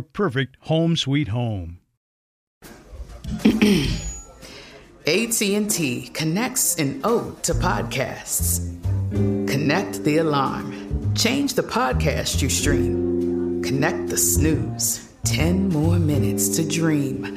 perfect home sweet home. AT&T connects an ode to podcasts. Connect the alarm. Change the podcast you stream. Connect the snooze. 10 more minutes to dream.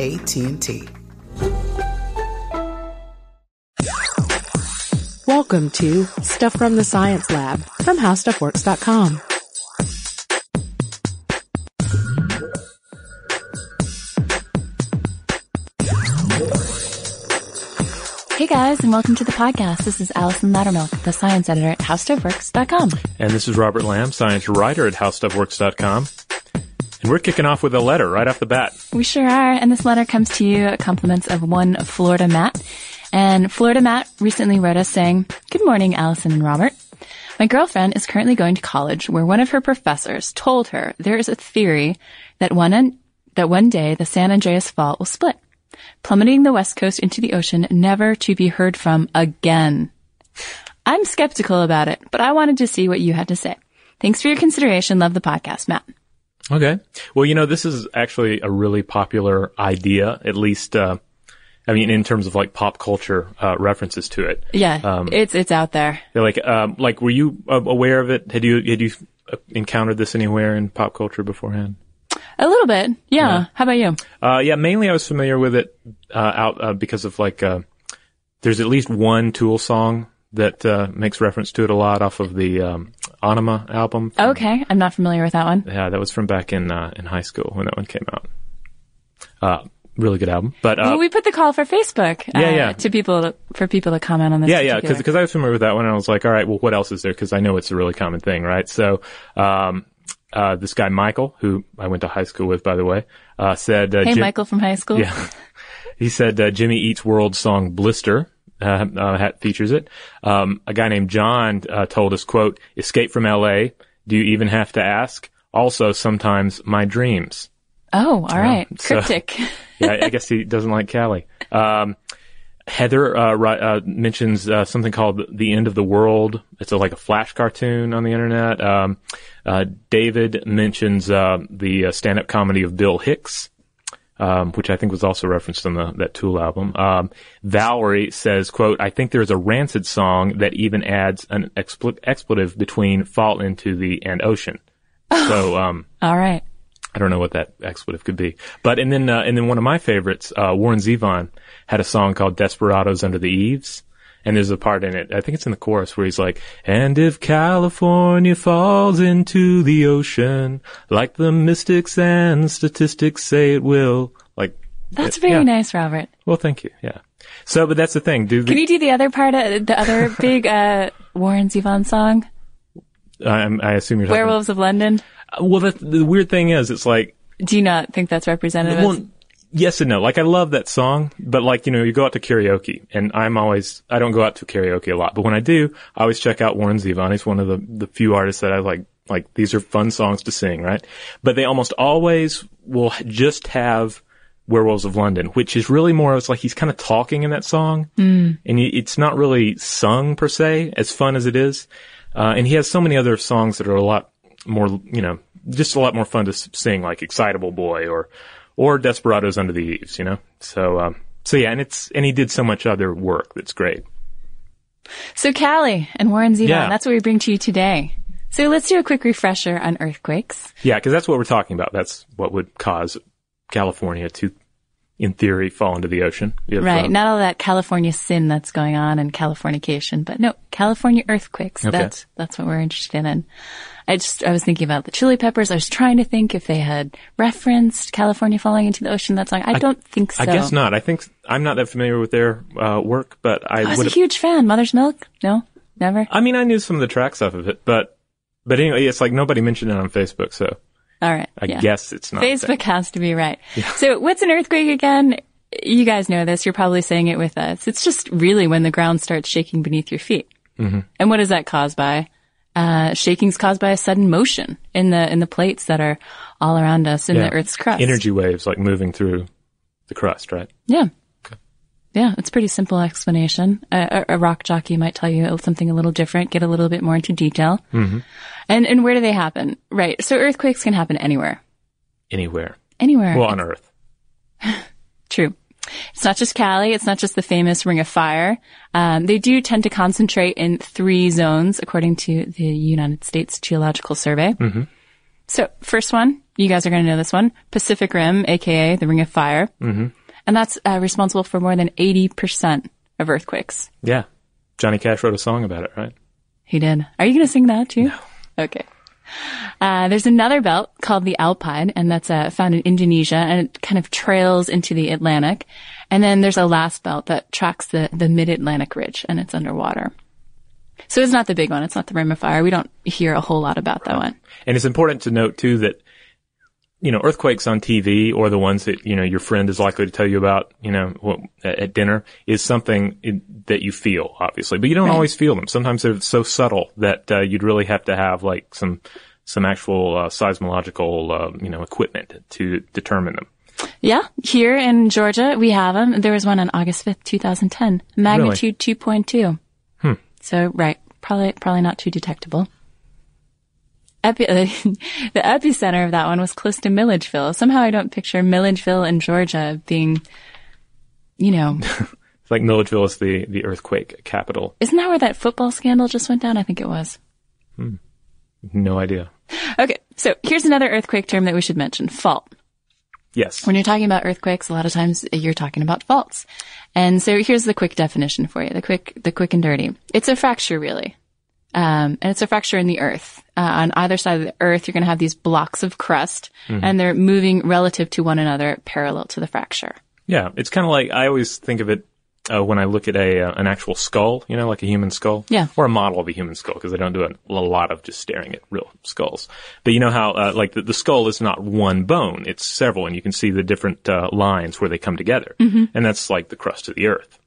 AT&T. Welcome to Stuff from the Science Lab from HowStuffWorks.com. Hey guys, and welcome to the podcast. This is Allison Loudermilk, the science editor at HowStuffWorks.com. And this is Robert Lamb, science writer at HowStuffWorks.com. We're kicking off with a letter right off the bat. We sure are, and this letter comes to you at compliments of one Florida Matt. And Florida Matt recently wrote us saying, Good morning, Allison and Robert. My girlfriend is currently going to college where one of her professors told her there is a theory that one, that one day the San Andreas Fault will split plummeting the west coast into the ocean, never to be heard from again. I'm skeptical about it, but I wanted to see what you had to say. Thanks for your consideration. Love the podcast, Matt. Okay. Well, you know, this is actually a really popular idea, at least, uh, I mean, in terms of like pop culture uh, references to it. Yeah, um, it's it's out there. Like, um, like, were you uh, aware of it? Had you had you encountered this anywhere in pop culture beforehand? A little bit, yeah. yeah. How about you? Uh, yeah, mainly I was familiar with it uh, out uh, because of like uh, there's at least one Tool song that uh, makes reference to it a lot off of the um, Ænima album. From, okay, I'm not familiar with that one. Yeah, that was from back in uh, in high school when that one came out. really good album, but well, we put the call for Facebook. yeah, yeah. To people to, for people to comment on this. Yeah, yeah. Because I was familiar with that one, and I was like, all right, well, what else is there? Because I know it's a really common thing, right? So. Um, uh, this guy Michael, who I went to high school with, by the way, uh, said, uh, "Hey, Jim- Michael from high school." Yeah, he said uh, Jimmy Eats World song "Blister" uh, uh, features it. Um, a guy named John told us, "quote Escape from L.A. Do you even have to ask? Also, sometimes my dreams." Oh, all right, cryptic. So, yeah, I guess he doesn't like Cali. Um, Heather uh, uh, mentions uh, something called "The End of the World." It's a, like a flash cartoon on the internet. Um, uh, David mentions uh, the uh, stand-up comedy of Bill Hicks, um, which I think was also referenced on the, that Tool album. Um, Valerie says, "quote I think there's a Rancid song that even adds an expl- expletive between fall into the and ocean." So, um, all right. I don't know what that expletive could be. But and then uh, and then one of my favorites, uh, Warren Zevon, had a song called "Desperados Under the Eaves." And there's a part in it, I think it's in the chorus where he's like, and if California falls into the ocean, like the mystics and statistics say it will, like, That's it- very yeah. nice, Robert. Well, thank you. Yeah. So, but that's the thing. Do the, Can you do the other part, of, the other big uh, Warren Zevon song, I'm- I assume you're talking. "Werewolves of London"? Uh, Well, the, the weird thing is, it's like, Do you not think that's representative? well, yes and no. Like, I love that song, but like, you know, you go out to karaoke, and I'm always, I don't go out to karaoke a lot, but when I do, I always check out Warren Zevon. He's one of the, the few artists that I like, like, these are fun songs to sing, right? But they almost always will just have Werewolves of London, which is really more, it's like he's kind of talking in that song, and it's not really sung per se, as fun as it is. Uh, and he has so many other songs that are a lot more, you know, just a lot more fun to sing, like "Excitable Boy" or or "Desperados Under the Eaves," you know. So, um, so yeah, and it's and he did so much other work that's great. So Cali and Warren Zevon, Yeah. that's what we bring to you today. So let's do a quick refresher on earthquakes. Yeah, because that's what we're talking about. That's what would cause California to, in theory, fall into the ocean. Have, Right. um, Not all that California sin that's going on and Californication, but no, California earthquakes. Okay. That's, that's what we're interested in. I just, I was thinking about the Chili Peppers. I was trying to think if they had referenced California falling into the ocean, that song. I, don't think so. I guess not. I think I'm not that familiar with their uh, work, but I I was a huge fan. Mother's Milk? No? Never? I mean, I knew some of the tracks off of it, but but anyway, it's like nobody mentioned it on Facebook, so All right. I yeah. guess it's not. Facebook has to be right. So what's an earthquake again? You guys know this. You're probably saying it with us. It's just really when the ground starts shaking beneath your feet. Mm-hmm. And what is that caused by? Uh, shaking's caused by a sudden motion in the, in the plates that are all around us in Yeah. the Earth's crust. Energy waves like moving through the crust, right? Yeah. Yeah, it's a pretty simple explanation. A, a, a rock jockey might tell you something a little different, get a little bit more into detail. Mm-hmm. And, and where do they happen? Right. So earthquakes can happen anywhere. Anywhere. Anywhere. Well, on Earth. True. It's not just Cali. It's not just the famous Ring of Fire. Um, they do tend to concentrate in three zones, according to the United States Geological Survey. Mm-hmm. So, first one, you guys are going to know this one: Pacific Rim, aka the Ring of Fire, mm-hmm. and that's uh, responsible for more than eighty percent of earthquakes. Yeah. Johnny Cash wrote a song about it, right? He did. Are you going to sing that too? No. Okay. Uh, there's another belt called the Alpine, and that's uh, found in Indonesia, and it kind of trails into the Atlantic. And then there's a last belt that tracks the, the mid-Atlantic ridge, and it's underwater. So it's not the big one. It's not the Rim of Fire. We don't hear a whole lot about that one. And it's important to note too that, you know, earthquakes on TV or the ones that, you know, your friend is likely to tell you about, you know, what- at dinner is something in, that you feel, obviously, but you don't Right. always feel them. Sometimes they're so subtle that, uh, you'd really have to have like some, some actual, uh, seismological, uh, you know, equipment to determine them. Yeah, here in Georgia, we have them. There was one on August 5th, 2010. Magnitude 2.2. Hmm. So, right. Probably, probably not too detectable. Epi- the epicenter of that one was close to Milledgeville. Somehow I don't picture Milledgeville in Georgia being, you know, It's like Milledgeville is the, the earthquake capital. isn't that where that football scandal just went down? I think it was. Hmm. No idea. Okay. So here's another earthquake term that we should mention. Fault. Yes. When you're talking about earthquakes, a lot of times you're talking about faults. And so here's the quick definition for you. The quick, the quick and dirty. It's a fracture really. Um, and it's a fracture in the earth. Uh, on either side of the earth, you're going to have these blocks of crust and they're moving relative to one another parallel to the fracture. Yeah, it's kind of like I always think of it uh, when I look at a uh, an actual skull, you know, like a human skull, Yeah. or a model of a human skull, because I don't do a, a lot of just staring at real skulls. But you know how uh, like the, the skull is not one bone; it's several, and you can see the different uh, lines where they come together, and that's like the crust of the earth.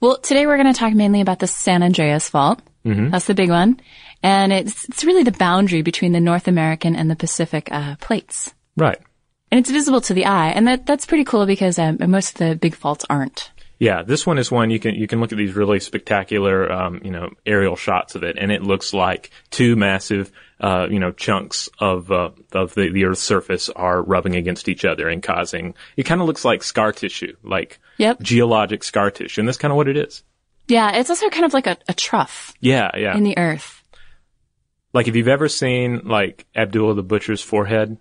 Well, today we're going to talk mainly about the San Andreas Fault. That's the big one. And it's, it's really the boundary between the North American and the Pacific uh, plates. Right. And it's visible to the eye. And that, that's pretty cool because um, most of the big faults aren't. Yeah, this one is one you can you can look at these really spectacular um, you know aerial shots of it, and it looks like two massive uh, you know chunks of uh, of the, the Earth's surface are rubbing against each other and causing. It kind of looks like scar tissue, like Yep. geologic scar tissue, and that's kind of what it is. Yeah, it's also kind of like a, a trough Yeah, yeah. in the earth. like if you've ever seen like Abdullah the Butcher's forehead,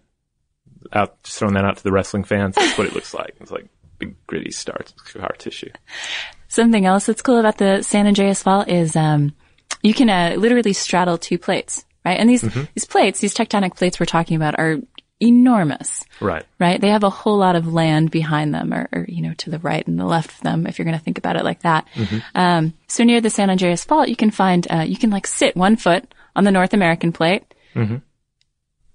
out, just throwing that out to the wrestling fans. That's what it looks like. It's like big gritty scar, scar tissue. Something else that's cool about the San Andreas Fault is um, you can uh, literally straddle two plates, right? And these these plates, these tectonic plates we're talking about, are enormous, Right. right? They have a whole lot of land behind them, or, or you know, to the right and the left of them, if you're going to think about it like that. Um, so near the San Andreas Fault, you can find uh, you can like sit one foot on the North American plate.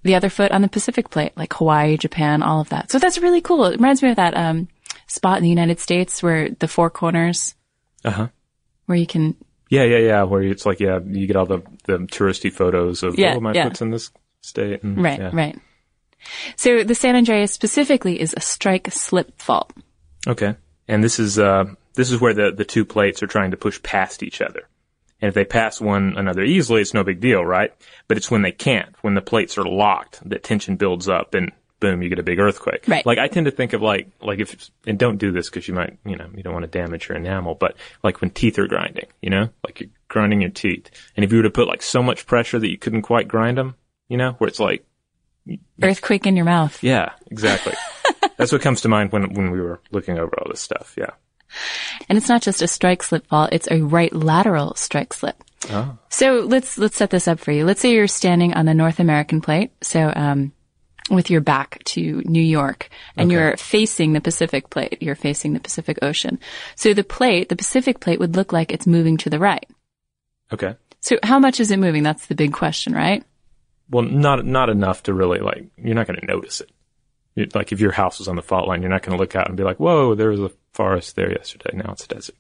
The other foot on the Pacific plate, like Hawaii, Japan, all of that. So that's really cool. It reminds me of that um, spot in the United States where the four corners, Uh huh. where you can Yeah, yeah, yeah. Where it's like, yeah, you get all the the touristy photos of Yeah, oh, my yeah. foot's in this state. And, Right, yeah. right. So the San Andreas specifically is a strike slip fault. Okay. And this is uh this is where the the two plates are trying to push past each other. And if they pass one another easily, it's no big deal, right? But it's when they can't, when the plates are locked, that tension builds up and boom, you get a big earthquake. Right. Like I tend to think of like like if and don't do this because you might you know you don't want to damage your enamel, but like when teeth are grinding, you know, like you're grinding your teeth, and if you were to put like so much pressure that you couldn't quite grind them, you know, where it's like Earthquake in your mouth. yeah, exactly. That's what comes to mind when when we were looking over all this stuff. Yeah. And it's not just a strike slip fault, it's a right lateral strike slip. Oh. So let's let's set this up for you. Let's say you're standing on the North American plate, so um, with your back to New York, and you're facing the Pacific plate. You're facing the Pacific Ocean. So the plate, the Pacific plate, would look like it's moving to the right. Okay. So how much is it moving? That's the big question, right? Well, not not enough to really like. You're not going to notice it. Like if your house was on the fault line, you're not going to look out and be like, "Whoa, there was a forest there yesterday. Now it's a desert."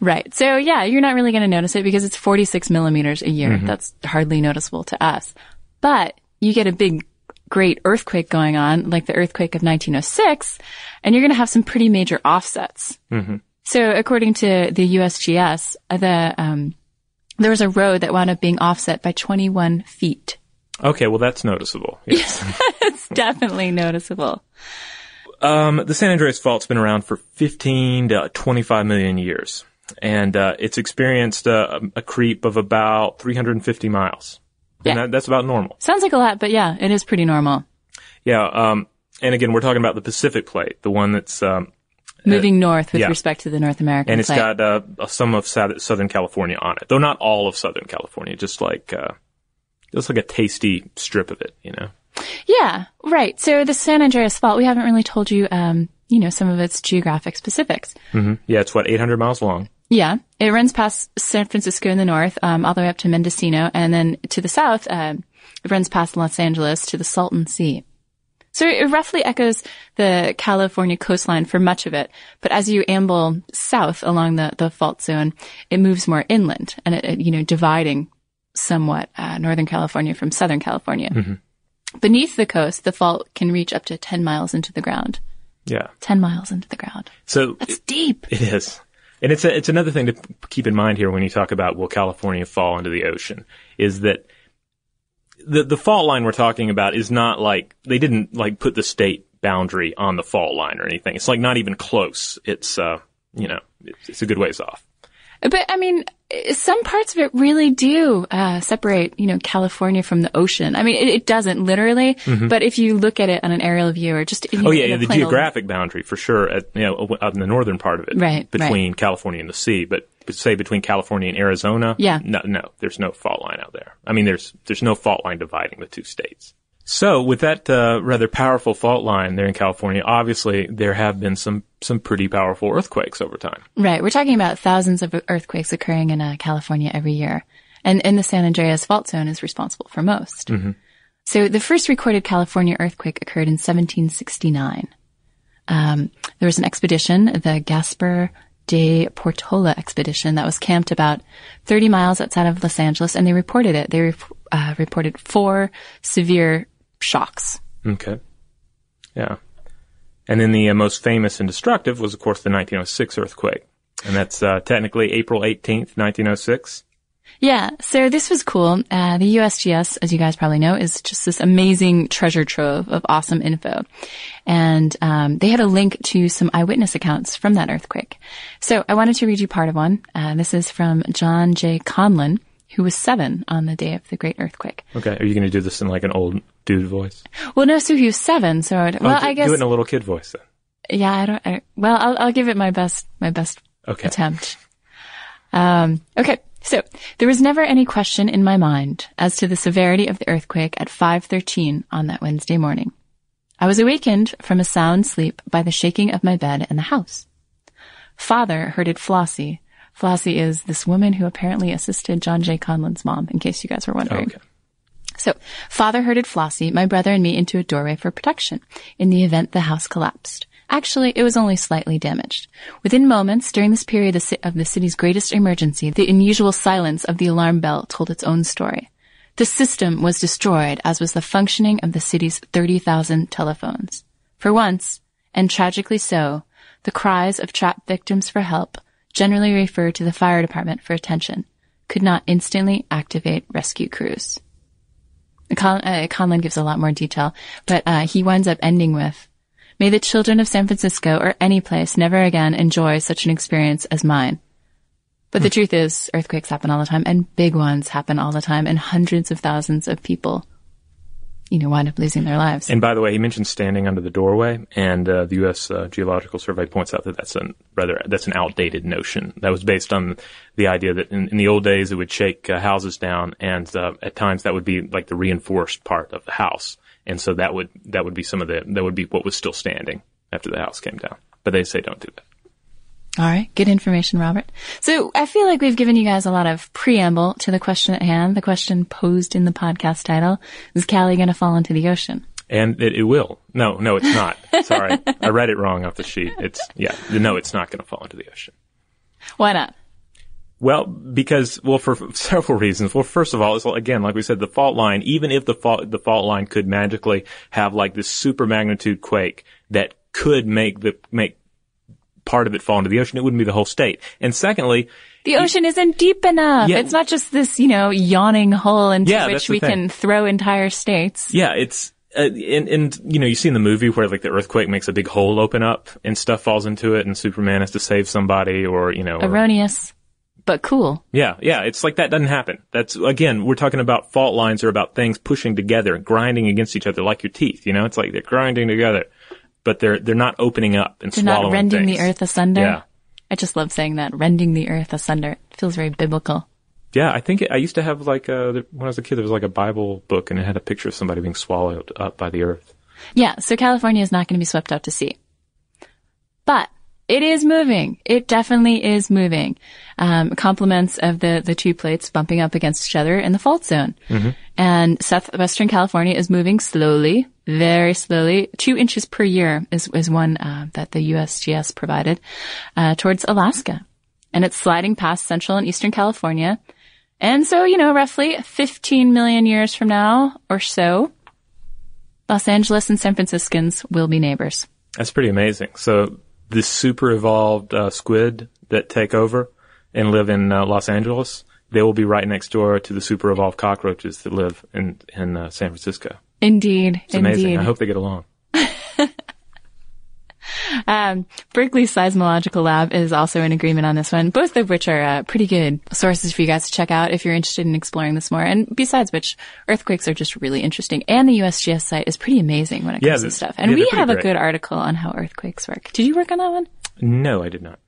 Right. So yeah, you're not really going to notice it because it's 46 millimeters a year. That's hardly noticeable to us. But you get a big, great earthquake going on, like the earthquake of 1906, and you're going to have some pretty major offsets. So according to the USGS, the, um, there was a road that wound up being offset by 21 feet. Okay, well that's noticeable. Yes. It's definitely noticeable. um, the San Andreas Fault's been around for 15 to 25 million years, and uh, it's experienced uh, a creep of about 350 miles. Yeah. And that, that's about normal. Sounds like a lot, but yeah, it is pretty normal. Yeah. Um, and again, we're talking about the Pacific Plate, the one that's um, Moving north with yeah. respect to the North American and it's plate. got uh, some of Southern California on it, though not all of Southern California, just like uh, just like a tasty strip of it, you know. Yeah, right. So the San Andreas Fault, we haven't really told you, um, you know, some of its geographic specifics. Yeah, it's what 800 miles long. Yeah, it runs past San Francisco in the north, um, all the way up to Mendocino, and then to the south, um, it runs past Los Angeles to the Salton Sea. So it roughly echoes the California coastline for much of it, but as you amble south along the, the fault zone, it moves more inland and it, it, you know, dividing somewhat uh, Northern California from Southern California. Beneath the coast, the fault can reach up to 10 miles into the ground. Yeah. 10 miles into the ground. So That's deep. it is. And it's a, it's another thing to keep in mind here when you talk about will California fall into the ocean is that the the fault line we're talking about is not like they didn't like put the state boundary on the fault line or anything. It's like not even close. It's uh you know it's, it's a good ways off. But I mean, some parts of it really do uh, separate, you know, California from the ocean. I mean, it, it doesn't literally, but if you look at it on an aerial view or just you know, Oh yeah, yeah the old- geographic boundary for sure. At you know, out in the northern part of it, Right, between California and the sea. But, but say between California and Arizona, Yeah. no, no, there's no fault line out there. I mean, there's there's no fault line dividing the two states. So with that uh, rather powerful fault line there in California, obviously there have been some some pretty powerful earthquakes over time. Right, we're talking about thousands of earthquakes occurring in uh, California every year, and and the San Andreas Fault Zone is responsible for most. So the first recorded California earthquake occurred in 1769. Um, there was an expedition, the Gaspar de Portola expedition, that was camped about 30 miles outside of Los Angeles, and they reported it. They re- uh, reported four severe shocks. Okay, yeah, and then the uh, most famous and destructive was of course the 1906 earthquake, and that's uh, technically April 18th, 1906. Yeah, so this was cool. Uh, the USGS, as you guys probably know, is just this amazing treasure trove of awesome info. And um, they had a link to some eyewitness accounts from that earthquake. So I wanted to read you part of one. Uh, this is from John J. Conlon, who was seven on the day of the great earthquake. Okay. Are you going to do this in like an old dude voice? Well, no, so he was seven. So, I'd, well, oh, do, I guess, do it in a little kid voice then. yeah, I don't, I, well, I'll, I'll give it my best, my best Okay. attempt. Um, okay. So there was never any question in my mind as to the severity of the earthquake at 5:13 on that Wednesday morning. I was awakened from a sound sleep by the shaking of my bed in the house. Father herded Flossie. Flossie is this woman who apparently assisted John J. Conlon's mom, in case you guys were wondering. Okay. So, father herded Flossie, my brother, and me into a doorway for protection in the event the house collapsed. Actually, it was only slightly damaged. Within moments, during this period of the city's greatest emergency, the unusual silence of the alarm bell told its own story. The system was destroyed, as was the functioning of the city's 30,000 telephones. For once, and tragically so, the cries of trapped victims for help, generally referred to the fire department for attention, could not instantly activate rescue crews. Con- uh, Conlon gives a lot more detail, but uh, he winds up ending with, May the children of San Francisco or any place never again enjoy such an experience as mine. But the truth is, earthquakes happen all the time, and big ones happen all the time, and hundreds of thousands of people, you know, wind up losing their lives. And by the way, he mentioned standing under the doorway, and uh, the U.S. Uh, Geological Survey points out that that's a rather that's an outdated notion. That was based on the idea that in, in the old days it would shake uh, houses down, and uh, at times that would be like the reinforced part of the house, and so that would that would be some of the that would be what was still standing after the house came down. But they say don't do that. All right. Good information, Robert. So I feel like we've given you guys a lot of preamble to the question at hand. The question posed in the podcast title is Cali going to fall into the ocean? And it, it will. No, no, it's not. Sorry. I read it wrong off the sheet. It's, yeah, no, it's not going to fall into the ocean. Why not? Well, because, well, for several reasons. Well, first of all, it's again, like we said, the fault line, even if the fault, the fault line could magically have like this super magnitude quake that could make the, make part of it fall into the ocean, it wouldn't be the whole state. And secondly, the ocean isn't deep enough. Yeah. It's not just this, you know, yawning hole into Yeah, which we thing. can throw entire states. yeah, it's, uh, and, and, you know, you see in the movie where like the earthquake makes a big hole open up and stuff falls into it and Superman has to save somebody or, you know, or- Erroneous, but cool. Yeah, yeah, it's like that doesn't happen. That's again, we're talking about fault lines or about things pushing together, grinding against each other like your teeth, you know? It's like they're grinding together, but they're they're not opening up and They're swallowing not rending things. the earth asunder. Yeah. I just love saying that. Rending the earth asunder. It feels very biblical. Yeah, I think it, I used to have like uh there- when I was a kid there was like a Bible book and it had a picture of somebody being swallowed up by the earth. Yeah, so California is not going to be swept out to sea. But it is moving. It definitely is moving. Um, compliments of the, the two plates bumping up against each other in the fault zone. And southwestern California is moving slowly, very slowly. Two inches per year is, is one uh, that the USGS provided uh, towards Alaska. And it's sliding past central and eastern California. And so, you know, roughly 15 million years from now or so, Los Angeles and San Franciscans will be neighbors. That's pretty amazing. So the super evolved uh, squid that take over and live in uh, Los Angeles, they will be right next door to the super evolved cockroaches that live in in uh, San Francisco. Indeed, It's amazing. indeed. I hope they get along. Um, Berkeley's Seismological Lab is also in agreement on this one, both of which are uh, pretty good sources for you guys to check out if you're interested in exploring this more. And besides which, earthquakes are just really interesting. And the USGS site is pretty amazing when it comes Yeah, to stuff. And yeah, we have a good article on how earthquakes work. Did you work on that one? No, I did not.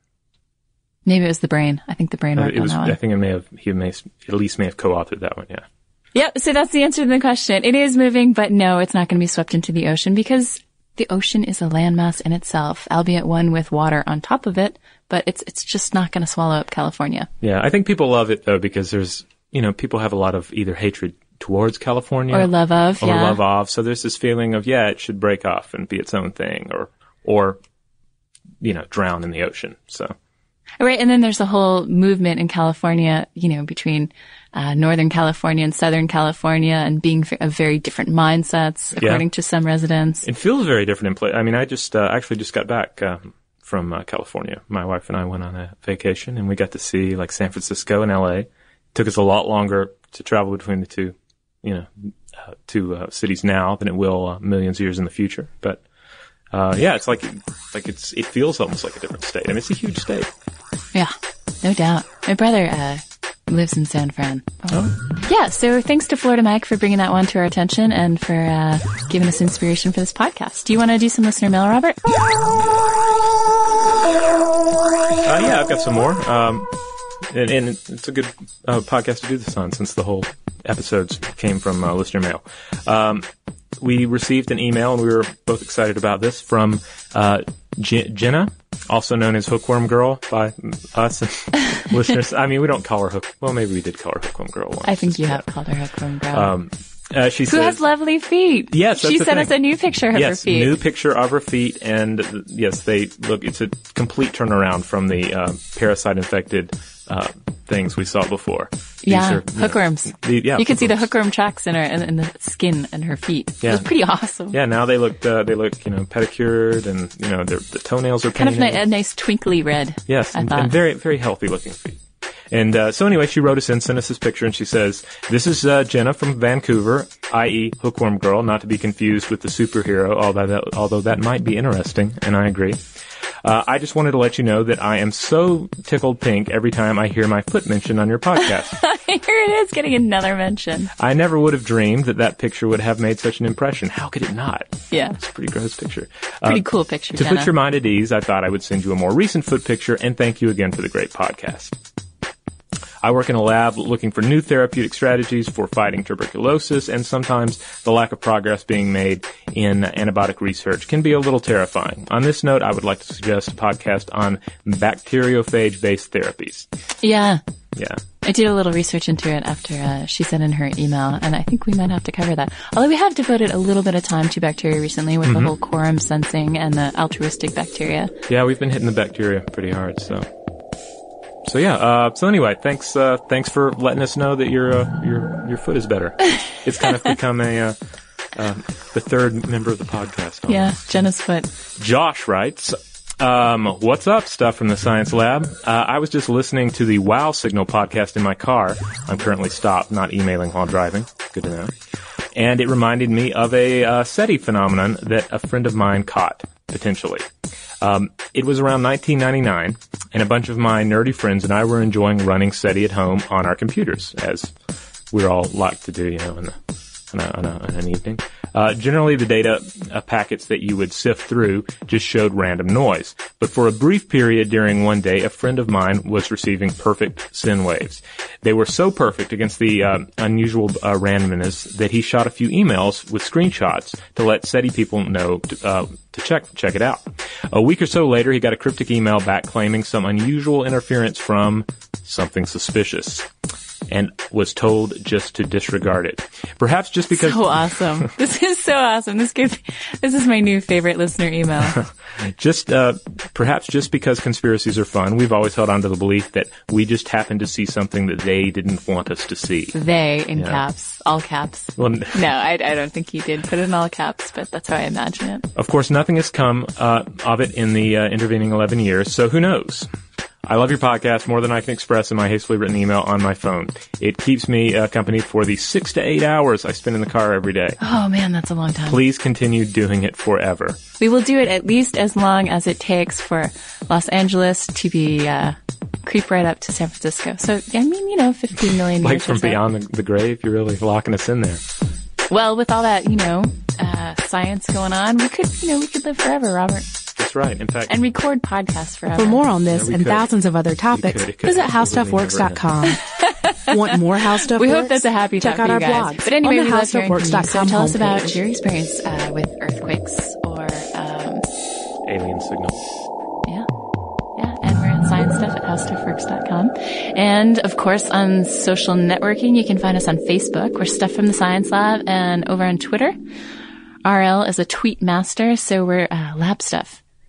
Maybe it was the brain. I think the brain Uh, worked it was. on that one. I think it may have. He may at least may have co-authored that one. Yeah. Yep. So that's the answer to the question. It is moving, but no, it's not going to be swept into the ocean because the ocean is a landmass in itself, albeit one with water on top of it. But it's it's just not going to swallow up California. Yeah. I think people love it though because there's you know people have a lot of either hatred towards California Or love of, or yeah. love of. So there's this feeling of yeah, it should break off and be its own thing, or or you know drown in the ocean. So Right, and then there's a whole movement in California, you know, between uh, Northern California and Southern California, and being of very different mindsets, according to some residents. it feels very different in place. I mean, I just uh, actually just got back. Um, from uh, California, my wife and I went on a vacation, and we got to see like San Francisco and L.A. It took us a lot longer to travel between the two, you know, uh, two uh, cities now than it will uh, millions of years in the future. But uh, yeah, it's like like it's it feels almost like a different state. I mean, it's a huge state. Yeah, no doubt. My brother uh, lives in San Fran. Oh. Yeah, so thanks to Florida Mike for bringing that one to our attention and for uh, giving us inspiration for this podcast. Do you want to do some listener mail, Robert? Uh, yeah, I've got some more. Um, and, and it's a good uh, podcast to do this on since the whole episodes came from uh, listener mail. Um, we received an email and we were both excited about this from uh, J- Jenna, also known as Hookworm Girl by us listeners. I mean, we don't call her Hook. Well, maybe we did call her Hookworm Girl once. I think you have called her Hookworm Girl. Um, uh, she Who says, has lovely feet? Yes, she sent thing. us a new picture of yes, her feet. new picture of her feet, and uh, yes, they look. It's a complete turnaround from the uh, parasite-infected uh, things we saw before. Yeah, are, you know, hookworms. the- yeah, you can see the hookworm tracks in her in the skin and her feet. Yeah. It was pretty awesome. Yeah, now they look uh, they look you know pedicured, and you know their the toenails are Kind of ni- a nice twinkly red. Yes, and, and very very healthy looking feet. And uh, so anyway, she wrote us in, sent us this picture, and she says, "This is uh, Jenna from Vancouver, i.e., Hookworm Girl, not to be confused with the superhero. Although that, although that might be interesting, and I agree. Uh, I just wanted to let you know that I am so tickled pink every time I hear my foot mentioned on your podcast. Here it is, getting another mention. I never would have dreamed that that picture would have made such an impression. How could it not? Yeah, It's a pretty gross picture. pretty Uh, cool picture. To Jenna. put your mind at ease, I thought I would send you a more recent foot picture and thank you again for the great podcast. I work in a lab looking for new therapeutic strategies for fighting tuberculosis, and sometimes the lack of progress being made in antibiotic research can be a little terrifying. On this note, I would like to suggest a podcast on bacteriophage-based therapies. yeah, Yeah. I did a little research into it after uh, she sent in her email, and I think we might have to cover that. Although we have devoted a little bit of time to bacteria recently with Mm-hmm. the whole quorum sensing and the altruistic bacteria. Yeah, we've been hitting the bacteria pretty hard, so. So yeah, uh, so anyway, thanks, uh, thanks for letting us know that your, uh, your, your foot is better. It's kind of become a, uh, uh, the third member of the podcast. almost. Yeah, Jenna's foot. Josh writes, um, what's up, stuff from the science lab? Uh, I was just listening to the Wow Signal podcast in my car. I'm currently stopped, not emailing while driving. Good to know. And it reminded me of a uh, SETI phenomenon that a friend of mine caught, potentially. Um, it was around 1999, and a bunch of my nerdy friends and I were enjoying running SETI at home on our computers, as we're all like to do, you know, in the on, a, on, a, on an evening. Uh, generally, the data uh, packets that you would sift through just showed random noise. But for a brief period during one day, a friend of mine was receiving perfect sine waves. They were so perfect against the uh, unusual uh, randomness that he shot a few emails with screenshots to let SETI people know to, uh, to check check it out. A week or so later, he got a cryptic email back claiming some unusual interference from something suspicious and was told just to disregard it. Perhaps just because So awesome. this is so awesome. This gives, this is my new favorite listener email. just uh, perhaps just because conspiracies are fun, we've always held on to the belief that we just happened to see something that they didn't want us to see. They in Yeah. caps, all caps. Well, No, I, I don't think he did put it in all caps, but that's how I imagine it. of course, nothing has come uh, of it in the uh, intervening 11 years, so who knows? I love your podcast more than I can express in my hastily written email on my phone. It keeps me uh, company for the six to eight hours I spend in the car every day. Oh man, that's a long time. Please continue doing it forever. We will do it at least as long as it takes for Los Angeles to be uh, creep right up to San Francisco. So I mean, you know, 15 million Like from beyond the, the grave, you're really locking us in there. Well, with all that, you know, uh, science going on, we could, you know, we could live forever, Robert, That's right. In fact, and record podcasts forever. For more on this Yeah, and could. thousands of other topics, could. It could visit absolutely howstuffworks.com. Want more How Stuff we Works? hope that's a happy Check thought out for our you guys. blogs But anyway, on we the love hearing from you. So tell us about homepage. your experience uh, with earthquakes or, um, alien signal. yeah. Yeah, and we're at science stuff at howstuffworks.com. And of course, on social networking, you can find us on Facebook. We're Stuff from the Science Lab and over on Twitter. RL is a tweet master, so we're uh, lab stuff.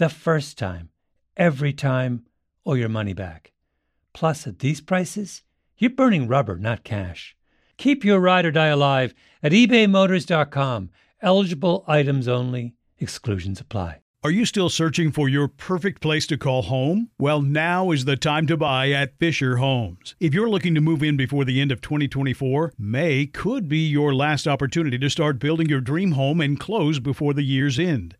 the first time, every time, or your money back. Plus, at these prices, you're burning rubber, not cash. Keep your ride or die alive at ebaymotors.com. Eligible items only, exclusions apply. Are you still searching for your perfect place to call home? Well, now is the time to buy at Fisher Homes. If you're looking to move in before the end of 2024, May could be your last opportunity to start building your dream home and close before the year's end.